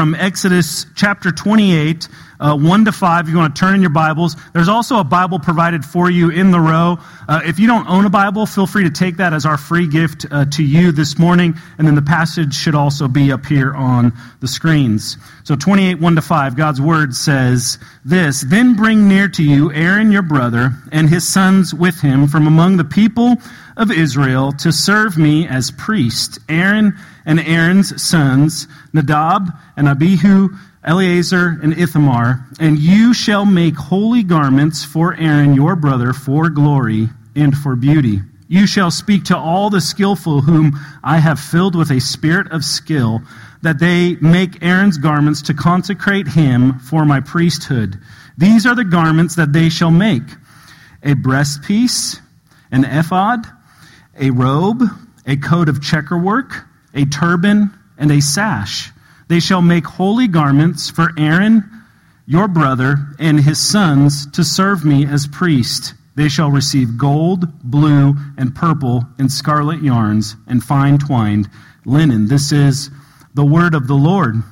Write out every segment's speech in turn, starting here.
from Exodus chapter 28, uh, 1 to 5. If you want to turn in your Bibles, there's also a Bible provided for you in the row. Uh, if you don't own a Bible, feel free to take that as our free gift uh, to you this morning. And then the passage should also be up here on the screens. So 28, 1 to 5, God's word says this Then bring near to you Aaron your brother and his sons with him from among the people of Israel to serve me as priest. Aaron and Aaron's sons, Nadab and Abihu, Eleazar and Ithamar, and you shall make holy garments for Aaron your brother for glory and for beauty. You shall speak to all the skillful whom I have filled with a spirit of skill, that they make Aaron's garments to consecrate him for my priesthood. These are the garments that they shall make a breastpiece, an ephod, a robe, a coat of checkerwork, a turban, and a sash. They shall make holy garments for Aaron, your brother, and his sons to serve me as priest. They shall receive gold, blue, and purple, and scarlet yarns, and fine twined linen. This is the word of the Lord.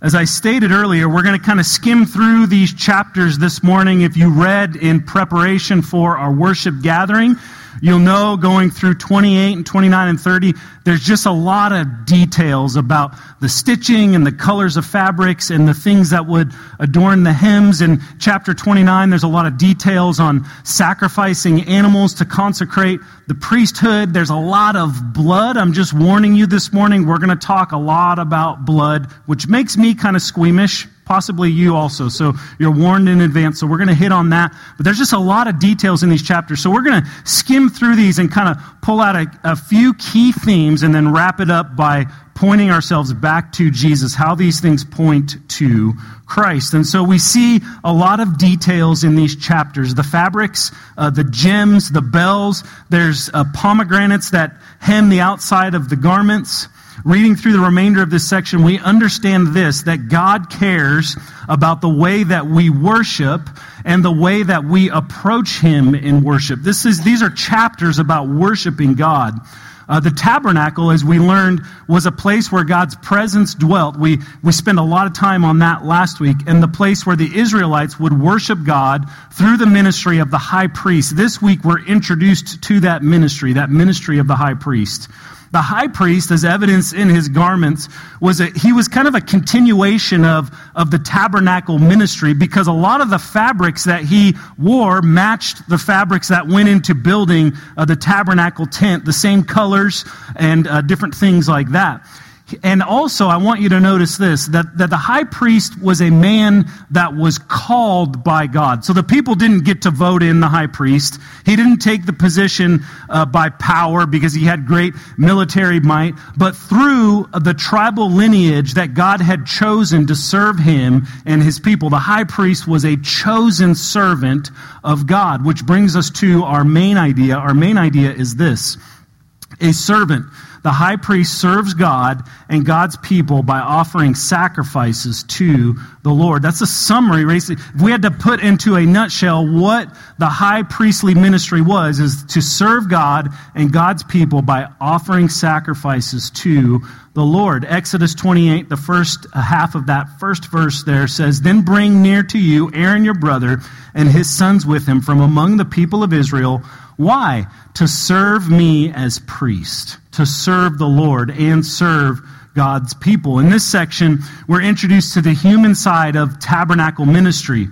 As I stated earlier, we're going to kind of skim through these chapters this morning. If you read in preparation for our worship gathering, You'll know going through 28 and 29 and 30, there's just a lot of details about the stitching and the colors of fabrics and the things that would adorn the hymns. In chapter 29, there's a lot of details on sacrificing animals to consecrate the priesthood. There's a lot of blood. I'm just warning you this morning, we're going to talk a lot about blood, which makes me kind of squeamish possibly you also. So you're warned in advance. So we're going to hit on that. But there's just a lot of details in these chapters. So we're going to skim through these and kind of pull out a, a, few key themes and then wrap it up by pointing ourselves back to Jesus, how these things point to Christ. And so we see a lot of details in these chapters the fabrics, uh, the gems, the bells. There's uh, pomegranates that hem the outside of the garments reading through the remainder of this section, we understand this that God cares about the way that we worship and the way that we approach Him in worship. This is, these are chapters about worshiping God. Uh, the tabernacle, as we learned, was a place where God's presence dwelt. We, we spent a lot of time on that last week, and the place where the Israelites would worship God through the ministry of the high priest. This week, we're introduced to that ministry, that ministry of the high priest. The high priest, as evidence in his garments, was a, he was kind of a continuation of, of the tabernacle ministry because a lot of the fabrics that he wore matched the fabrics that went into building uh, the tabernacle tent, the same colors and uh, different things like that. And also, I want you to notice this that, that the high priest was a man that was called by God. So the people didn't get to vote in the high priest. He didn't take the position uh, by power because he had great military might, but through the tribal lineage that God had chosen to serve him and his people. The high priest was a chosen servant of God, which brings us to our main idea. Our main idea is this a servant the high priest serves God and God's people by offering sacrifices to the Lord. That's a summary. If we had to put into a nutshell what the high priestly ministry was, is to serve God and God's people by offering sacrifices to the Lord. Exodus 28, the first half of that first verse there says, Then bring near to you Aaron your brother and his sons with him from among the people of Israel why? To serve me as priest, to serve the Lord and serve God's people. In this section, we're introduced to the human side of tabernacle ministry.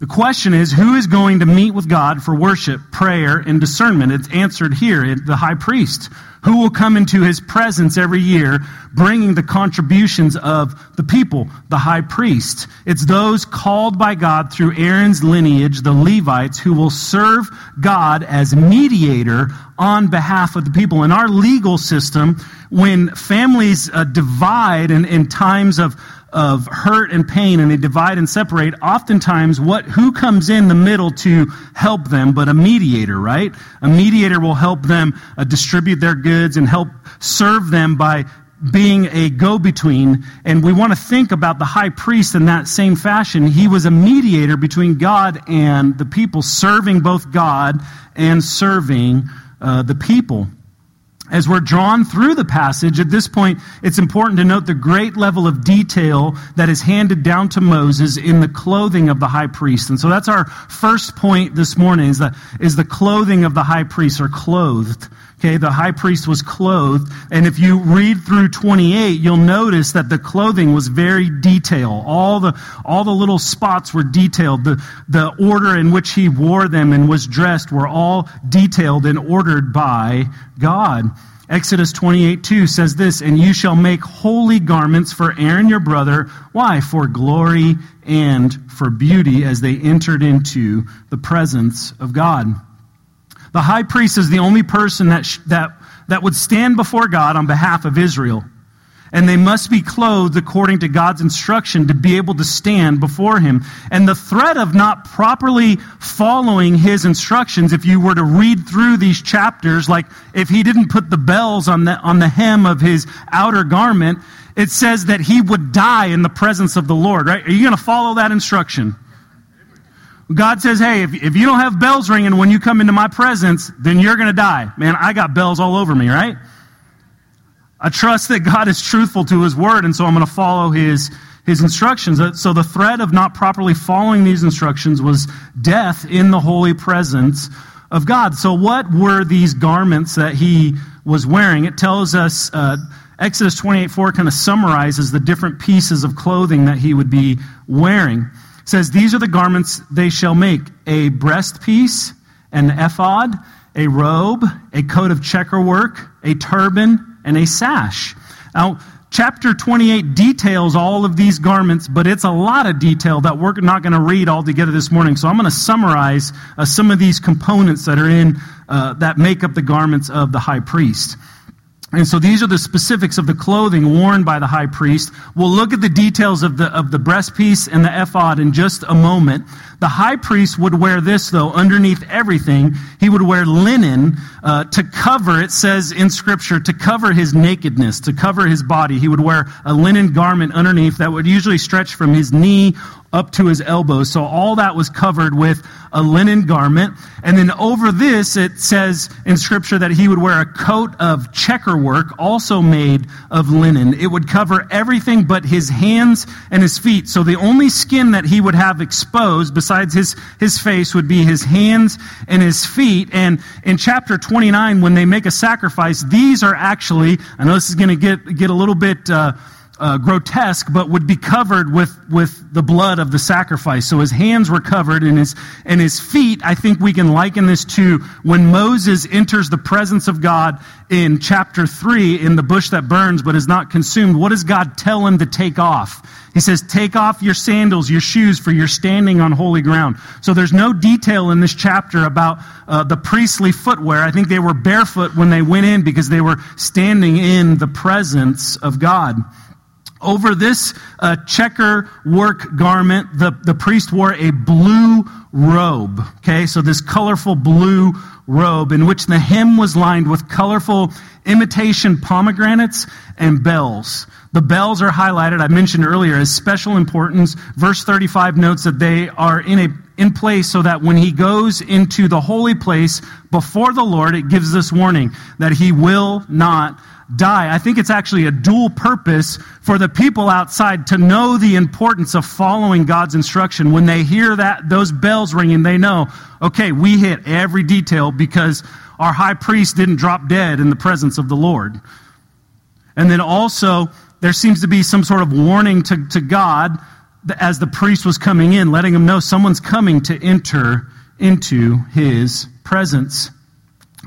The question is who is going to meet with God for worship, prayer, and discernment? It's answered here, the high priest who will come into his presence every year, bringing the contributions of the people, the high priest. It's those called by God through Aaron's lineage, the Levites, who will serve God as mediator on behalf of the people. In our legal system, when families uh, divide in, in times of of hurt and pain and they divide and separate oftentimes what who comes in the middle to help them but a mediator right? A mediator will help them uh, distribute their goods and help serve them by being a go-between and we want to think about the high priest in that same fashion. He was a mediator between god and the people serving both god and serving uh, the people as we're drawn through the passage, at this point, it's important to note the great level of detail that is handed down to Moses in the clothing of the high priest. And so that's our first point this morning is the, is the clothing of the high priest or clothed. Okay, the high priest was clothed. And if you read through 28, you'll notice that the clothing was very detailed. All the, all the little spots were detailed. The, the order in which he wore them and was dressed were all detailed and ordered by God. Exodus 28 2 says this, And you shall make holy garments for Aaron your brother. Why? For glory and for beauty as they entered into the presence of God. The high priest is the only person that, sh- that, that would stand before God on behalf of Israel. And they must be clothed according to God's instruction to be able to stand before Him. And the threat of not properly following His instructions, if you were to read through these chapters, like if He didn't put the bells on the, on the hem of His outer garment, it says that He would die in the presence of the Lord, right? Are you going to follow that instruction? God says, hey, if, if you don't have bells ringing when you come into my presence, then you're going to die. Man, I got bells all over me, right? I trust that God is truthful to his word, and so I'm going to follow his, his instructions. Uh, so the threat of not properly following these instructions was death in the holy presence of God. So what were these garments that he was wearing? It tells us, uh, Exodus 28 4 kind of summarizes the different pieces of clothing that he would be wearing says, These are the garments they shall make a breastpiece, an ephod, a robe, a coat of checkerwork, a turban, and a sash. Now, chapter 28 details all of these garments, but it's a lot of detail that we're not going to read all together this morning. So I'm going to summarize uh, some of these components that are in, uh, that make up the garments of the high priest. And so these are the specifics of the clothing worn by the high priest. We'll look at the details of the, of the breastpiece and the ephod in just a moment. The high priest would wear this, though, underneath everything. He would wear linen uh, to cover, it says in Scripture, to cover his nakedness, to cover his body. He would wear a linen garment underneath that would usually stretch from his knee up to his elbows. So all that was covered with a linen garment. And then over this, it says in Scripture that he would wear a coat of checkerwork, also made of linen. It would cover everything but his hands and his feet. So the only skin that he would have exposed, besides his, his face, would be his hands and his feet. And in chapter 29, when they make a sacrifice, these are actually, I know this is going to get, get a little bit. Uh, uh, grotesque, but would be covered with, with the blood of the sacrifice. So his hands were covered, and his, and his feet, I think we can liken this to when Moses enters the presence of God in chapter 3 in the bush that burns but is not consumed. What does God tell him to take off? He says, Take off your sandals, your shoes, for you're standing on holy ground. So there's no detail in this chapter about uh, the priestly footwear. I think they were barefoot when they went in because they were standing in the presence of God. Over this uh, checker work garment, the, the priest wore a blue robe. Okay, so this colorful blue robe in which the hem was lined with colorful imitation pomegranates and bells. The bells are highlighted, I mentioned earlier, as special importance. Verse 35 notes that they are in a in place so that when he goes into the holy place before the Lord, it gives this warning that he will not die. I think it's actually a dual purpose for the people outside to know the importance of following God's instruction. When they hear that those bells ringing, they know, okay, we hit every detail because our high priest didn't drop dead in the presence of the Lord. And then also, there seems to be some sort of warning to, to God as the priest was coming in, letting him know someone's coming to enter into his presence.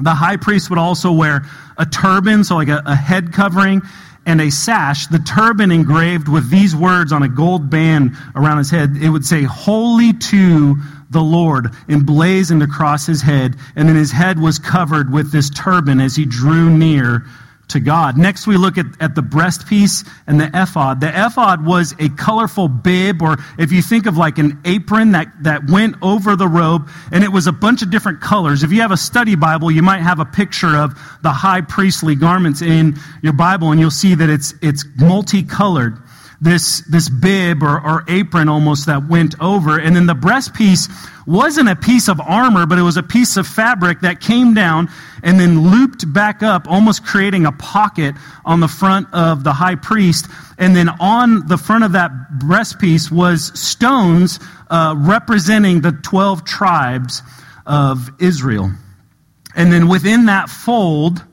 The high priest would also wear a turban, so like a, a, head covering, and a sash. The turban engraved with these words on a gold band around his head. It would say, Holy to the Lord, emblazoned across his head. And then his head was covered with this turban as he drew near to God. Next, we look at, at the breastpiece and the ephod. The ephod was a colorful bib, or if you think of like an apron that, that went over the robe, and it was a bunch of different colors. If you have a study Bible, you might have a picture of the high priestly garments in your Bible, and you'll see that it's, it's multicolored. This, this bib or, or apron almost that went over. And then the breastpiece wasn't a piece of armor, but it was a piece of fabric that came down and then looped back up, almost creating a pocket on the front of the high priest. And then on the front of that breastpiece was stones uh, representing the 12 tribes of Israel. And then within that fold,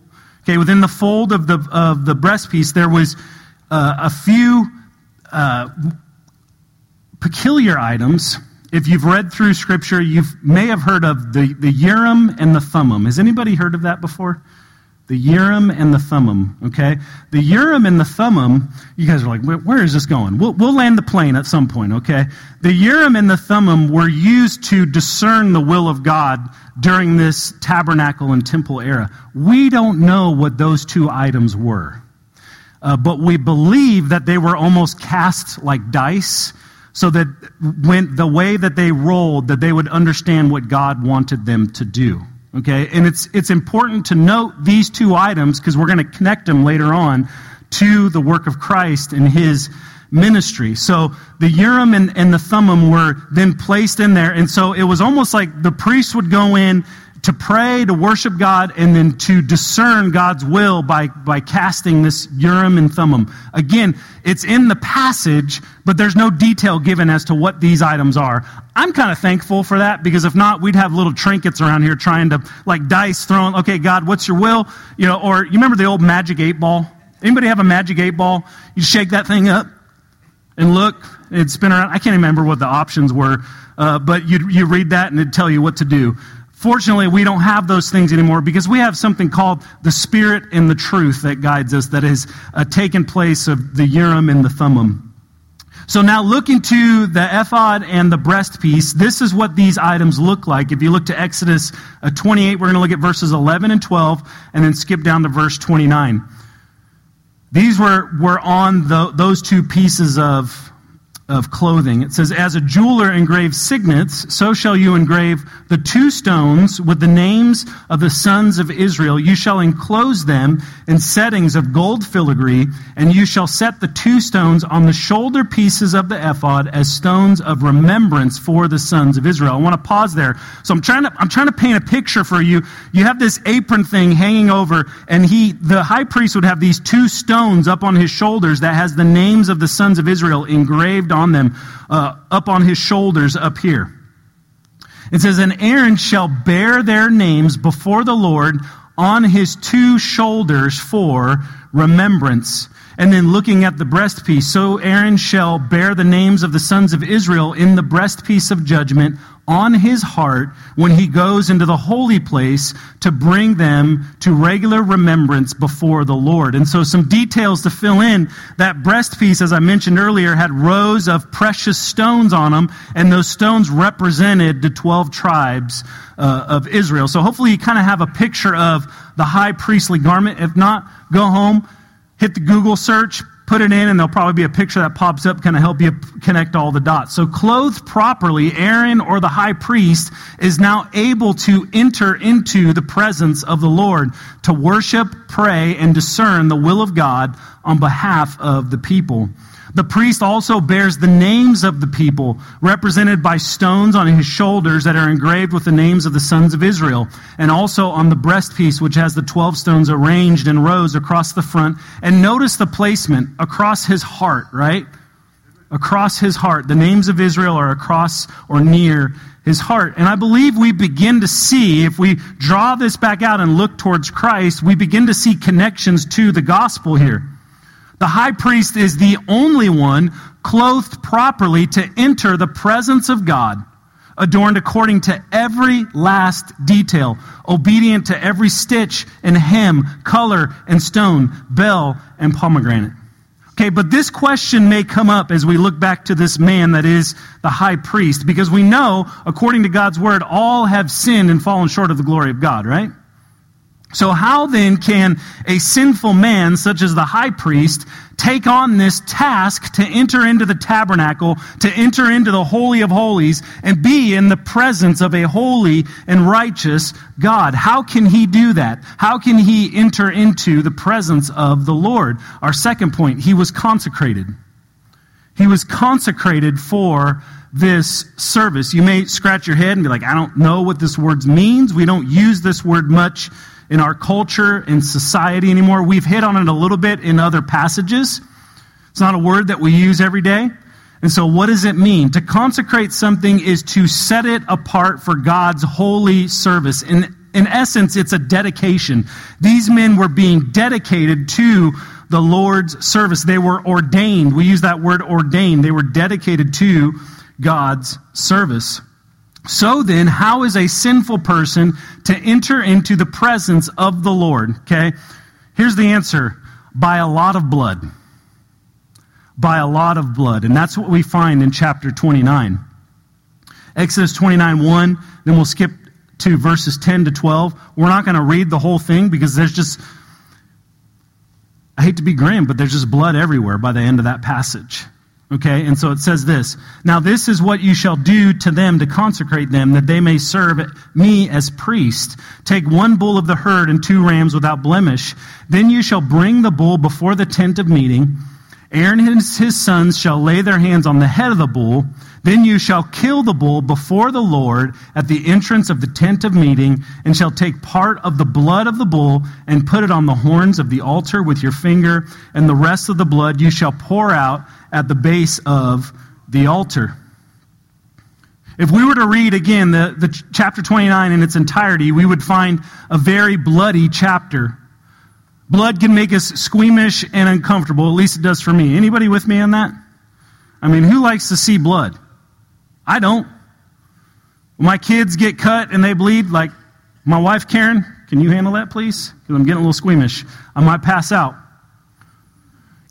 okay, within the fold of the, of the breastpiece, there was uh, a few uh, peculiar items. If you've read through Scripture, you may have heard of the, the Urim and the Thummim. Has anybody heard of that before? The Urim and the Thummim, okay? The Urim and the Thummim, you guys are like, where, where is this going? We'll, we'll land the plane at some point, okay? The Urim and the Thummim were used to discern the will of God during this tabernacle and temple era. We don't know what those two items were. Uh, but we believe that they were almost cast like dice so that when the way that they rolled that they would understand what god wanted them to do okay? And it's it's important to note these two items because we're going to connect them later on to the work of christ and his ministry. So the urim and, and the thummim were then placed in there and so it was almost like the priest would go in to pray, to worship God, and then to discern God's will by, by casting this Urim and Thummim. Again, it's in the passage, but there's no detail given as to what these items are. I'm kind of thankful for that because if not, we'd have little trinkets around here trying to, like dice throwing, okay, God, what's your will? You know, or you remember the old magic eight ball? Anybody have a magic eight ball? You shake that thing up and look, it'd spin around. I can't remember what the options were, uh, but you you read that and it'd tell you what to do. Fortunately, we don't have those things anymore because we have something called the Spirit and the truth that guides us, that has uh, taken place of the Urim and the Thummim. So now looking to the ephod and the breastpiece, this is what these items look like. If you look to Exodus uh, 28, we're going to look at verses 11 and 12, and then skip down to verse 29. These were, were on the, those two pieces of of clothing. It says, As a jeweler engraves signets, so shall you engrave the two stones with the names of the sons of Israel. You shall enclose them in settings of gold filigree, and you shall set the two stones on the shoulder pieces of the ephod as stones of remembrance for the sons of Israel. I want to pause there. So I'm trying to, I'm trying to paint a picture for you. You have this apron thing hanging over, and he, the high priest would have these two stones up on his shoulders that has the names of the sons of Israel engraved on on them, uh, up on his shoulders up here. It says, And Aaron shall bear their names before the Lord on his two shoulders for remembrance. And then looking at the breastpiece, so Aaron shall bear the names of the sons of Israel in the breastpiece of judgment on his heart when he goes into the holy place to bring them to regular remembrance before the Lord. And so, some details to fill in that breastpiece, as I mentioned earlier, had rows of precious stones on them, and those stones represented the 12 tribes uh, of Israel. So, hopefully, you kind of have a picture of the high priestly garment. If not, go home, hit the Google search, put it in, and there'll probably be a picture that pops up, kind of help you connect all the dots. So, clothed properly, Aaron or the high priest is now able to enter into the presence of the Lord to worship, pray, and discern the will of God on behalf of the people. The priest also bears the names of the people, represented by stones on his shoulders that are engraved with the names of the sons of Israel, and also on the breastpiece, which has the 12 stones arranged in rows across the front. And notice the placement across his heart, right? Across his heart. The names of Israel are across or near his heart. And I believe we begin to see, if we draw this back out and look towards Christ, we begin to see connections to the gospel here. The high priest is the only one clothed properly to enter the presence of God, adorned according to every last detail, obedient to every stitch and hem, color and stone, bell and pomegranate. Okay, but this question may come up as we look back to this man that is the high priest, because we know, according to God's word, all have sinned and fallen short of the glory of God, right? So, how then can a sinful man, such as the high priest, take on this task to enter into the tabernacle, to enter into the Holy of Holies, and be in the presence of a holy and righteous God? How can he do that? How can he enter into the presence of the Lord? Our second point, he was consecrated. He was consecrated for this service. You may scratch your head and be like, I don't know what this word means. We don't use this word much in our culture, in society anymore. We've hit on it a little bit in other passages. It's not a word that we use every day. And so, what does it mean? To consecrate something is to set it apart for God's holy service. In, in essence, it's a dedication. These men were being dedicated to the Lord's service. They were ordained. We use that word ordained. They were dedicated to God's service. So then, how is a sinful person to enter into the presence of the Lord? Okay, here's the answer by a lot of blood by a lot of blood. And that's what we find in chapter 29. Exodus 29 1, then we'll skip to verses 10 to 12. We're not going to read the whole thing because there's just, I hate to be grim, but there's just blood everywhere by the end of that passage. Okay, and so it says this Now this is what you shall do to them to consecrate them, that they may serve me as priest. Take one bull of the herd and two rams without blemish. Then you shall bring the bull before the tent of meeting. Aaron and his sons shall lay their hands on the head of the bull. Then you shall kill the bull before the Lord at the entrance of the tent of meeting, and shall take part of the blood of the bull and put it on the horns of the altar with your finger, and the rest of the blood you shall pour out at the base of the altar. If we were to read again the, the chapter 29 in its entirety, we would find a very bloody chapter. Blood can make us squeamish and uncomfortable. At least it does for me. Anybody with me on that? I mean, who likes to see blood? I don't. When my kids get cut and they bleed, like my wife Karen, can you handle that, please? Because I'm getting a little squeamish. I might pass out.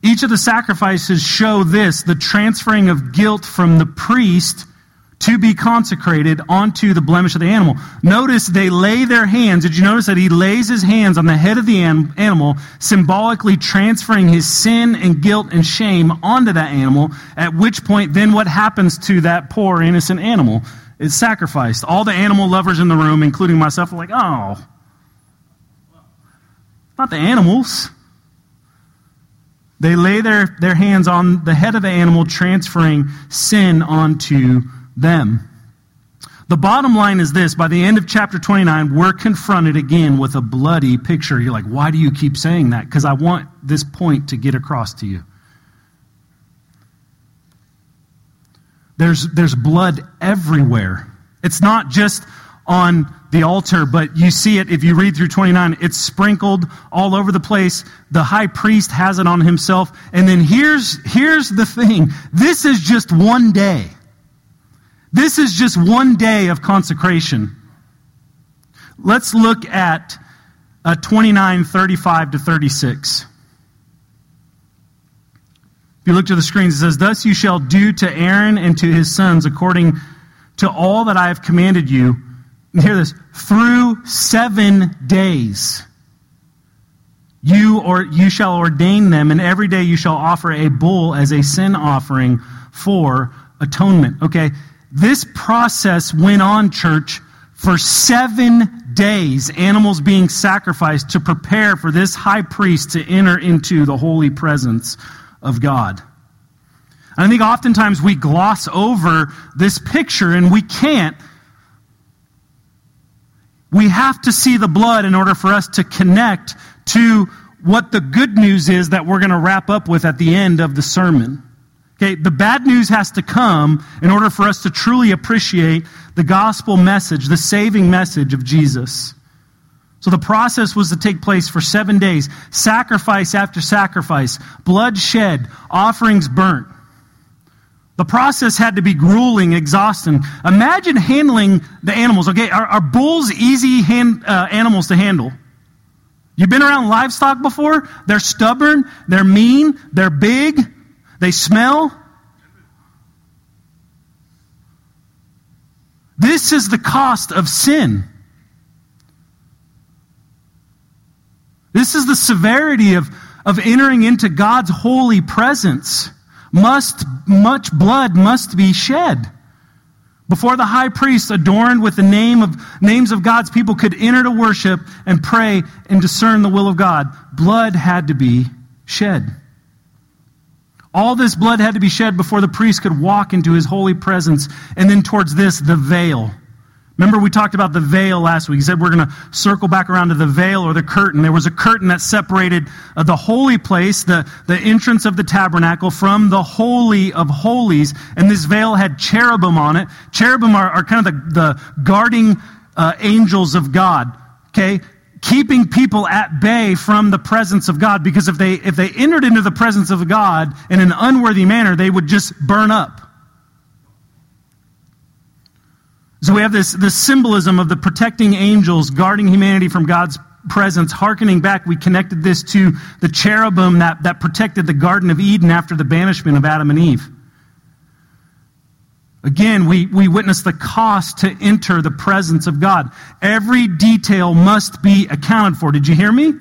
Each of the sacrifices show this the transferring of guilt from the priest to be consecrated onto the blemish of the animal. Notice they lay their hands. Did you notice that he lays his hands on the head of the animal, symbolically transferring his sin and guilt and shame onto that animal? At which point, then what happens to that poor innocent animal? It's sacrificed. All the animal lovers in the room, including myself, are like, oh, not the animals. They lay their, their hands on the head of the animal, transferring sin onto them. The bottom line is this by the end of chapter 29, we're confronted again with a bloody picture. You're like, why do you keep saying that? Because I want this point to get across to you. There's, there's blood everywhere. It's not just on the altar, but you see it if you read through 29. It's sprinkled all over the place. The high priest has it on himself. And then here's, here's the thing this is just one day. This is just one day of consecration. Let's look at uh, 29, 35 to 36. If you look to the screens, it says, Thus you shall do to Aaron and to his sons according to all that I have commanded you. Hear this through seven days. You or you shall ordain them, and every day you shall offer a bull as a sin offering for atonement. Okay, this process went on, church, for seven days, animals being sacrificed to prepare for this high priest to enter into the holy presence of God. I think oftentimes we gloss over this picture, and we can't. We have to see the blood in order for us to connect to what the good news is that we're going to wrap up with at the end of the sermon. Okay, the bad news has to come in order for us to truly appreciate the gospel message, the saving message of Jesus. So the process was to take place for seven days, sacrifice after sacrifice, blood shed, offerings burnt. The process had to be grueling, exhausting. Imagine handling the animals. Okay, are, are bulls easy hand, uh, animals to handle? You've been around livestock before? They're stubborn, they're mean, they're big, they smell. This is the cost of sin. This is the severity of, of entering into God's holy presence. Must, much blood must be shed. Before the high priest, adorned with the name of, names of God's people, could enter to worship and pray and discern the will of God, blood had to be shed. All this blood had to be shed before the priest could walk into his holy presence. And then towards this, the veil. Remember, we talked about the veil last week. He said we're going to circle back around to the veil or the curtain. There was a curtain that separated uh, the holy place, the, the entrance of the tabernacle, from the Holy of Holies. And this veil had cherubim on it. Cherubim are, are kind of the, the guarding uh, angels of God, okay? Keeping people at bay from the presence of God. Because if they, if they entered into the presence of God in an unworthy manner, they would just burn up. So we have this, this symbolism of the protecting angels guarding humanity from God's presence. Harkening back, we connected this to the cherubim that, that protected the Garden of Eden after the banishment of Adam and Eve. Again, we, we witness the cost to enter the presence of God. Every detail must be accounted for. Did you hear me?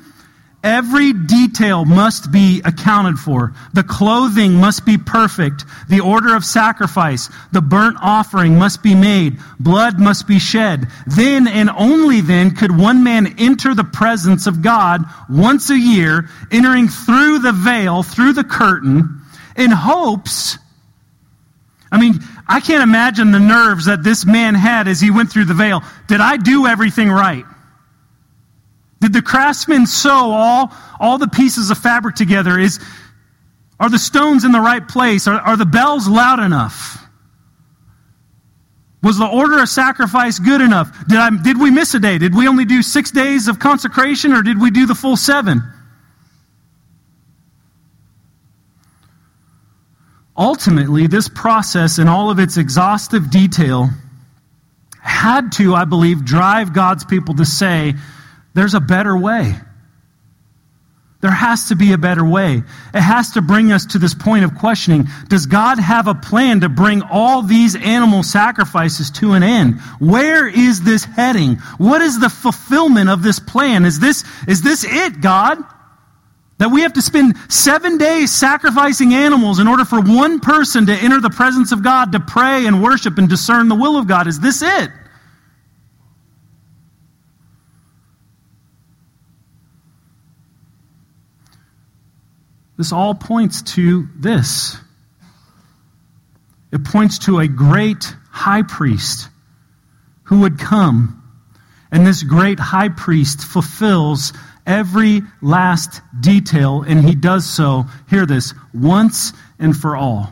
Every detail must be accounted for. The clothing must be perfect. The order of sacrifice, the burnt offering must be made. Blood must be shed. Then and only then could one man enter the presence of God once a year, entering through the veil, through the curtain, in hopes. I mean, I can't imagine the nerves that this man had as he went through the veil. Did I do everything right? Did the craftsman sew all, all the pieces of fabric together? Is, are the stones in the right place? Are, are the bells loud enough? Was the order of sacrifice good enough? Did, I, did we miss a day? Did we only do six days of consecration or did we do the full seven? Ultimately, this process in all of its exhaustive detail had to, I believe, drive God's people to say, there's a better way. There has to be a better way. It has to bring us to this point of questioning Does God have a plan to bring all these animal sacrifices to an end? Where is this heading? What is the fulfillment of this plan? Is this, is this it, God? That we have to spend seven days sacrificing animals in order for one person to enter the presence of God, to pray and worship and discern the will of God? Is this it? This all points to this. It points to a great high priest who would come. And this great high priest fulfills every last detail, and he does so, hear this, once and for all.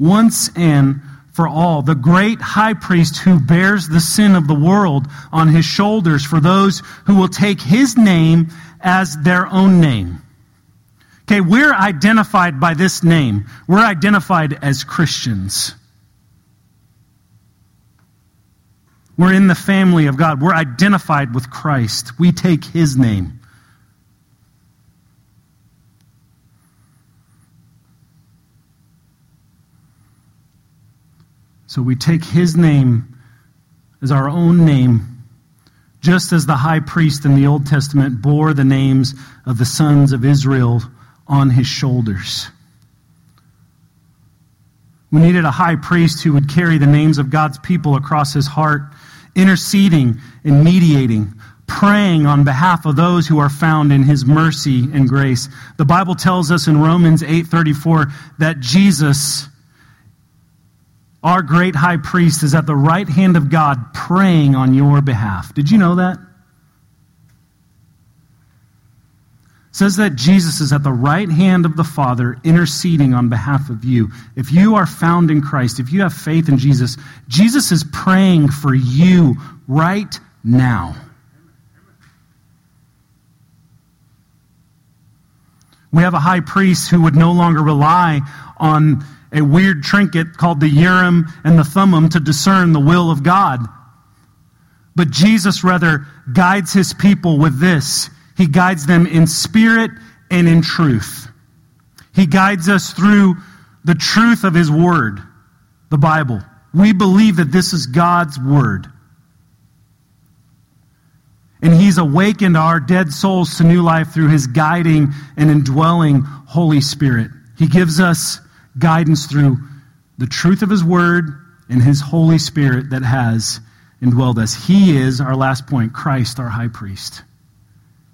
Once and for all. The great high priest who bears the sin of the world on his shoulders for those who will take his name as their own name. Okay, we're identified by this name. We're identified as Christians. We're in the family of God. We're identified with Christ. We take his name. So we take his name as our own name, just as the high priest in the Old Testament bore the names of the sons of Israel on his shoulders. We needed a high priest who would carry the names of God's people across his heart, interceding and mediating, praying on behalf of those who are found in his mercy and grace. The Bible tells us in Romans 8:34 that Jesus our great high priest is at the right hand of God praying on your behalf. Did you know that? Says that Jesus is at the right hand of the Father interceding on behalf of you. If you are found in Christ, if you have faith in Jesus, Jesus is praying for you right now. We have a high priest who would no longer rely on a weird trinket called the Urim and the Thummim to discern the will of God. But Jesus rather guides his people with this he guides them in spirit and in truth. He guides us through the truth of His Word, the Bible. We believe that this is God's Word. And He's awakened our dead souls to new life through His guiding and indwelling Holy Spirit. He gives us guidance through the truth of His Word and His Holy Spirit that has indwelled us. He is, our last point, Christ, our high priest.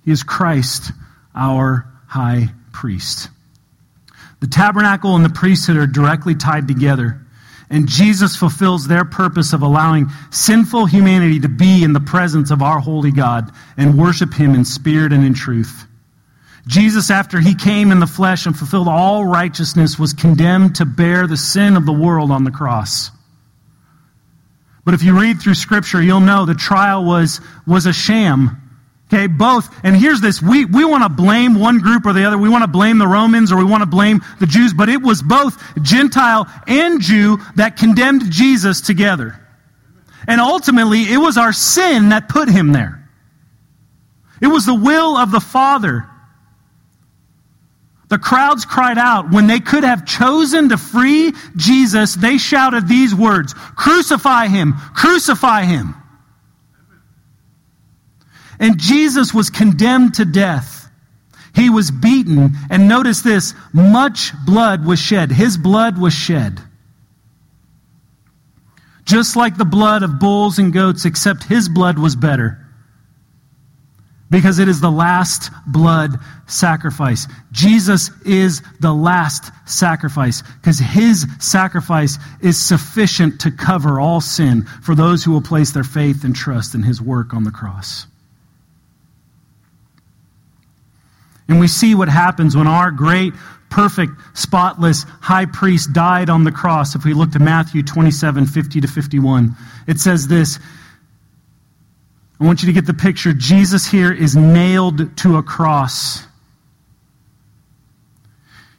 He is Christ, our high priest. The tabernacle and the priesthood are directly tied together. And Jesus fulfills their purpose of allowing sinful humanity to be in the presence of our holy God and worship Him in spirit and in truth. Jesus, after He came in the flesh and fulfilled all righteousness, was condemned to bear the sin of the world on the cross. But if you read through Scripture, you'll know the trial was, was a sham. Okay, both. And here's this. We, we want to blame one group or the other. We want to blame the Romans or we want to blame the Jews, but it was both Gentile and Jew that condemned Jesus together. And ultimately, it was our sin that put him there. It was the will of the Father. The crowds cried out. When they could have chosen to free Jesus, they shouted these words Crucify him! Crucify him! And Jesus was condemned to death. He was beaten. And notice this much blood was shed. His blood was shed. Just like the blood of bulls and goats, except his blood was better. Because it is the last blood sacrifice. Jesus is the last sacrifice. Because his sacrifice is sufficient to cover all sin for those who will place their faith and trust in his work on the cross. And we see what happens when our great, perfect, spotless high priest died on the cross. If we look to Matthew 27 50 to 51, it says this. I want you to get the picture. Jesus here is nailed to a cross.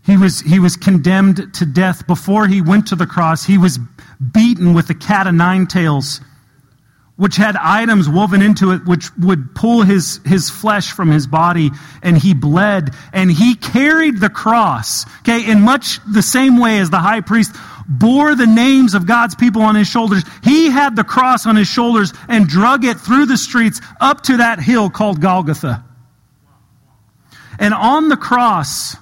He was, he was condemned to death. Before he went to the cross, he was beaten with a cat of nine tails which had items woven into it which would pull his, his flesh from his body and he bled and he carried the cross okay in much the same way as the high priest bore the names of god's people on his shoulders. He had the cross on his shoulders and drug it through the streets up to that hill called golgotha. And on the cross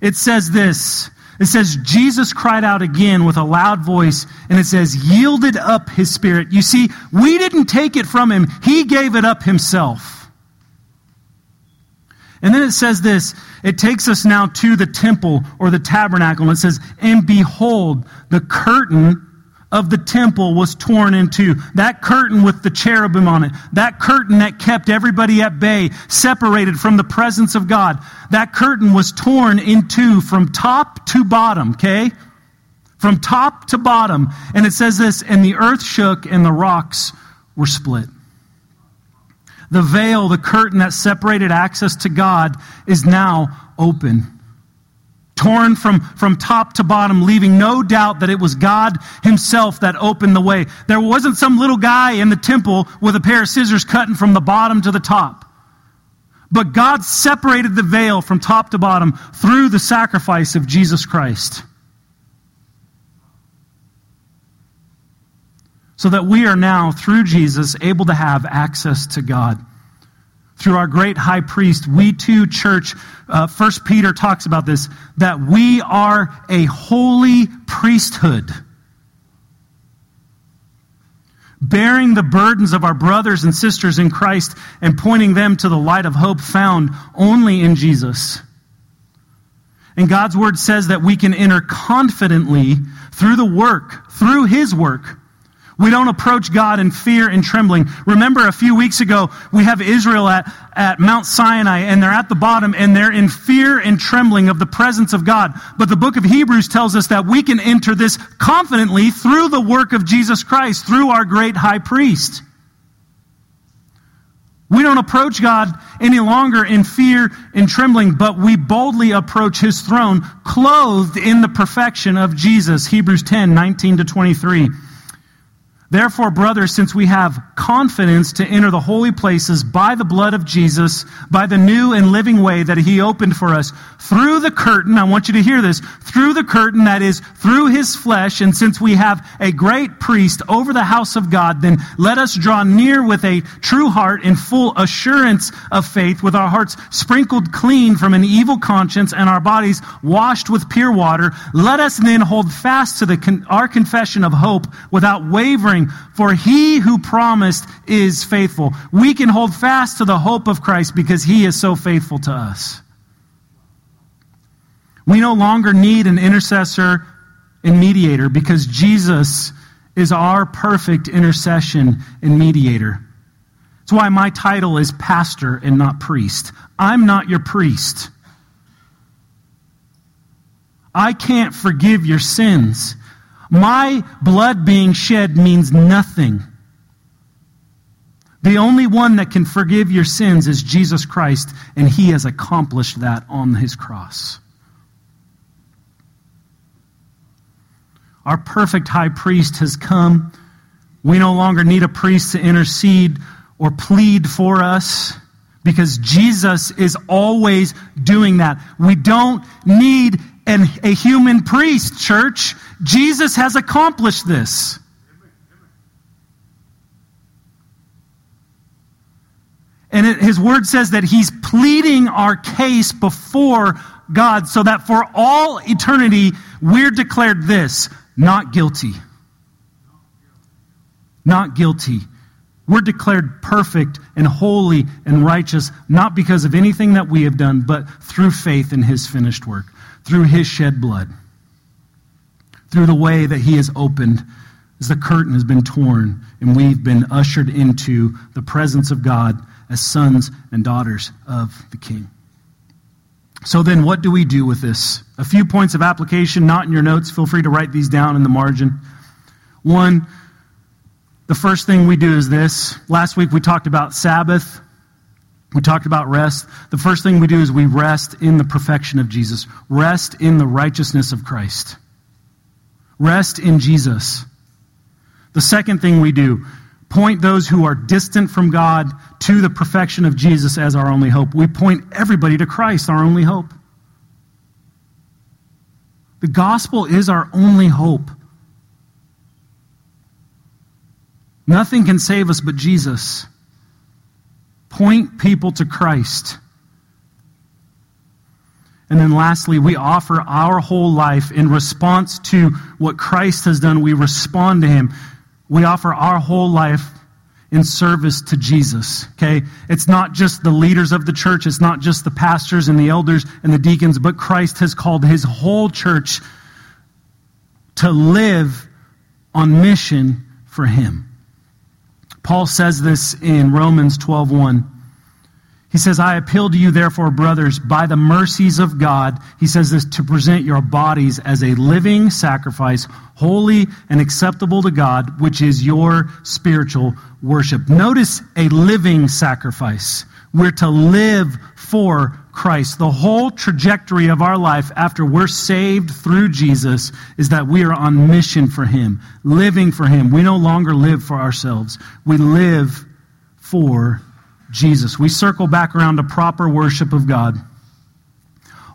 it says this it says, Jesus cried out again with a loud voice, and it says, yielded up his spirit. You see, we didn't take it from him, he gave it up himself. And then it says this it takes us now to the temple or the tabernacle, and it says, And behold, the curtain of the temple was torn in two. That curtain with the cherubim on it, that curtain that kept everybody at bay, separated from the presence of God, that curtain was torn in two from top to bottom, okay? From top to bottom. And it says this, and the earth shook and the rocks were split. The veil, the curtain that separated access to God, is now open torn from, from top to bottom, leaving no doubt that it was God Himself that opened the way. There wasn't some little guy in the temple with a pair of scissors cutting from the bottom to the top. But God separated the veil from top to bottom through the sacrifice of Jesus Christ. So that we are now, through Jesus, able to have access to God through our great high priest, we too, church, uh, First Peter talks about this, that we are a holy priesthood. Bearing the burdens of our brothers and sisters in Christ and pointing them to the light of hope found only in Jesus. And God's word says that we can enter confidently through the work, through His work we don't approach God in fear and trembling. Remember a few weeks ago, we have Israel at, at Mount Sinai and they're at the bottom and they're in fear and trembling of the presence of God. But the book of Hebrews tells us that we can enter this confidently through the work of Jesus Christ, through our great high priest. We don't approach God any longer in fear and trembling, but we boldly approach his throne, clothed in the perfection of Jesus. Hebrews 10 19 to 23. Therefore, brothers, since we have confidence to enter the holy places by the blood of Jesus, by the new and living way that he opened for us, through the curtain, I want you to hear this, through the curtain that is through his flesh, and since we have a great priest over the house of God, then let us draw near with a true heart in full assurance of faith, with our hearts sprinkled clean from an evil conscience and our bodies washed with pure water. Let us then hold fast to the, our confession of hope without wavering for he who promised is faithful. We can hold fast to the hope of Christ because he is so faithful to us. We no longer need an intercessor and mediator because Jesus is our perfect intercession and mediator. That's why my title is pastor and not priest. I'm not your priest. I can't forgive your sins. My blood being shed means nothing. The only one that can forgive your sins is Jesus Christ, and he has accomplished that on his cross. Our perfect high priest has come. We no longer need a priest to intercede or plead for us because Jesus is always doing that. We don't need an, a human priest, church. Jesus has accomplished this. And it, his word says that he's pleading our case before God so that for all eternity we're declared this not guilty. Not guilty. We're declared perfect and holy and righteous, not because of anything that we have done, but through faith in his finished work, through his shed blood, through the way that he has opened as the curtain has been torn and we've been ushered into the presence of God as sons and daughters of the King. So then, what do we do with this? A few points of application, not in your notes. Feel free to write these down in the margin. One, the first thing we do is this. Last week we talked about Sabbath. We talked about rest. The first thing we do is we rest in the perfection of Jesus, rest in the righteousness of Christ, rest in Jesus. The second thing we do point those who are distant from God to the perfection of Jesus as our only hope. We point everybody to Christ, our only hope. The gospel is our only hope. Nothing can save us but Jesus. Point people to Christ. And then lastly, we offer our whole life in response to what Christ has done. We respond to him. We offer our whole life in service to Jesus. Okay? It's not just the leaders of the church, it's not just the pastors and the elders and the deacons, but Christ has called his whole church to live on mission for him. Paul says this in Romans 12:1. He says, I appeal to you, therefore, brothers, by the mercies of God, he says this, to present your bodies as a living sacrifice, holy and acceptable to God, which is your spiritual worship. Notice a living sacrifice. We're to live for Christ. The whole trajectory of our life after we're saved through Jesus is that we are on mission for Him, living for Him. We no longer live for ourselves, we live for Jesus. We circle back around to proper worship of God.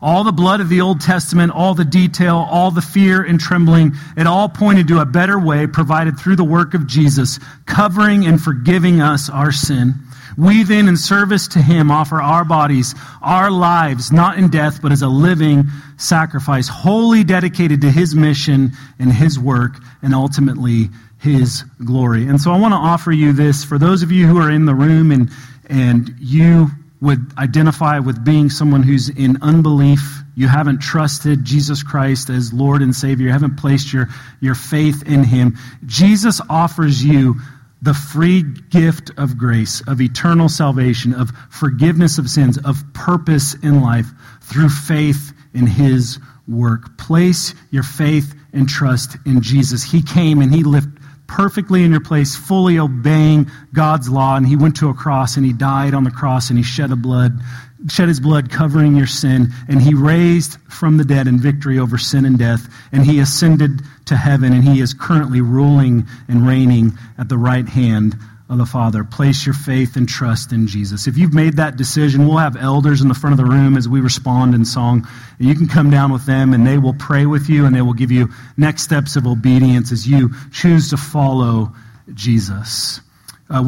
All the blood of the Old Testament, all the detail, all the fear and trembling, it all pointed to a better way provided through the work of Jesus, covering and forgiving us our sin. We then, in service to Him, offer our bodies, our lives, not in death, but as a living sacrifice, wholly dedicated to His mission and His work, and ultimately His glory. And so I want to offer you this for those of you who are in the room and and you would identify with being someone who's in unbelief, you haven't trusted Jesus Christ as Lord and Savior, you haven't placed your, your faith in Him, Jesus offers you the free gift of grace, of eternal salvation, of forgiveness of sins, of purpose in life through faith in His work. Place your faith and trust in Jesus. He came and He lived perfectly in your place, fully obeying God's law. And he went to a cross and he died on the cross and he shed a blood, shed his blood covering your sin. And he raised from the dead in victory over sin and death. And he ascended to heaven and he is currently ruling and reigning at the right hand of the Father. Place your faith and trust in Jesus. If you've made that decision, we'll have elders in the front of the room as we respond in song. And you can come down with them and they will pray with you and they will give you next steps of obedience as you choose to follow Jesus.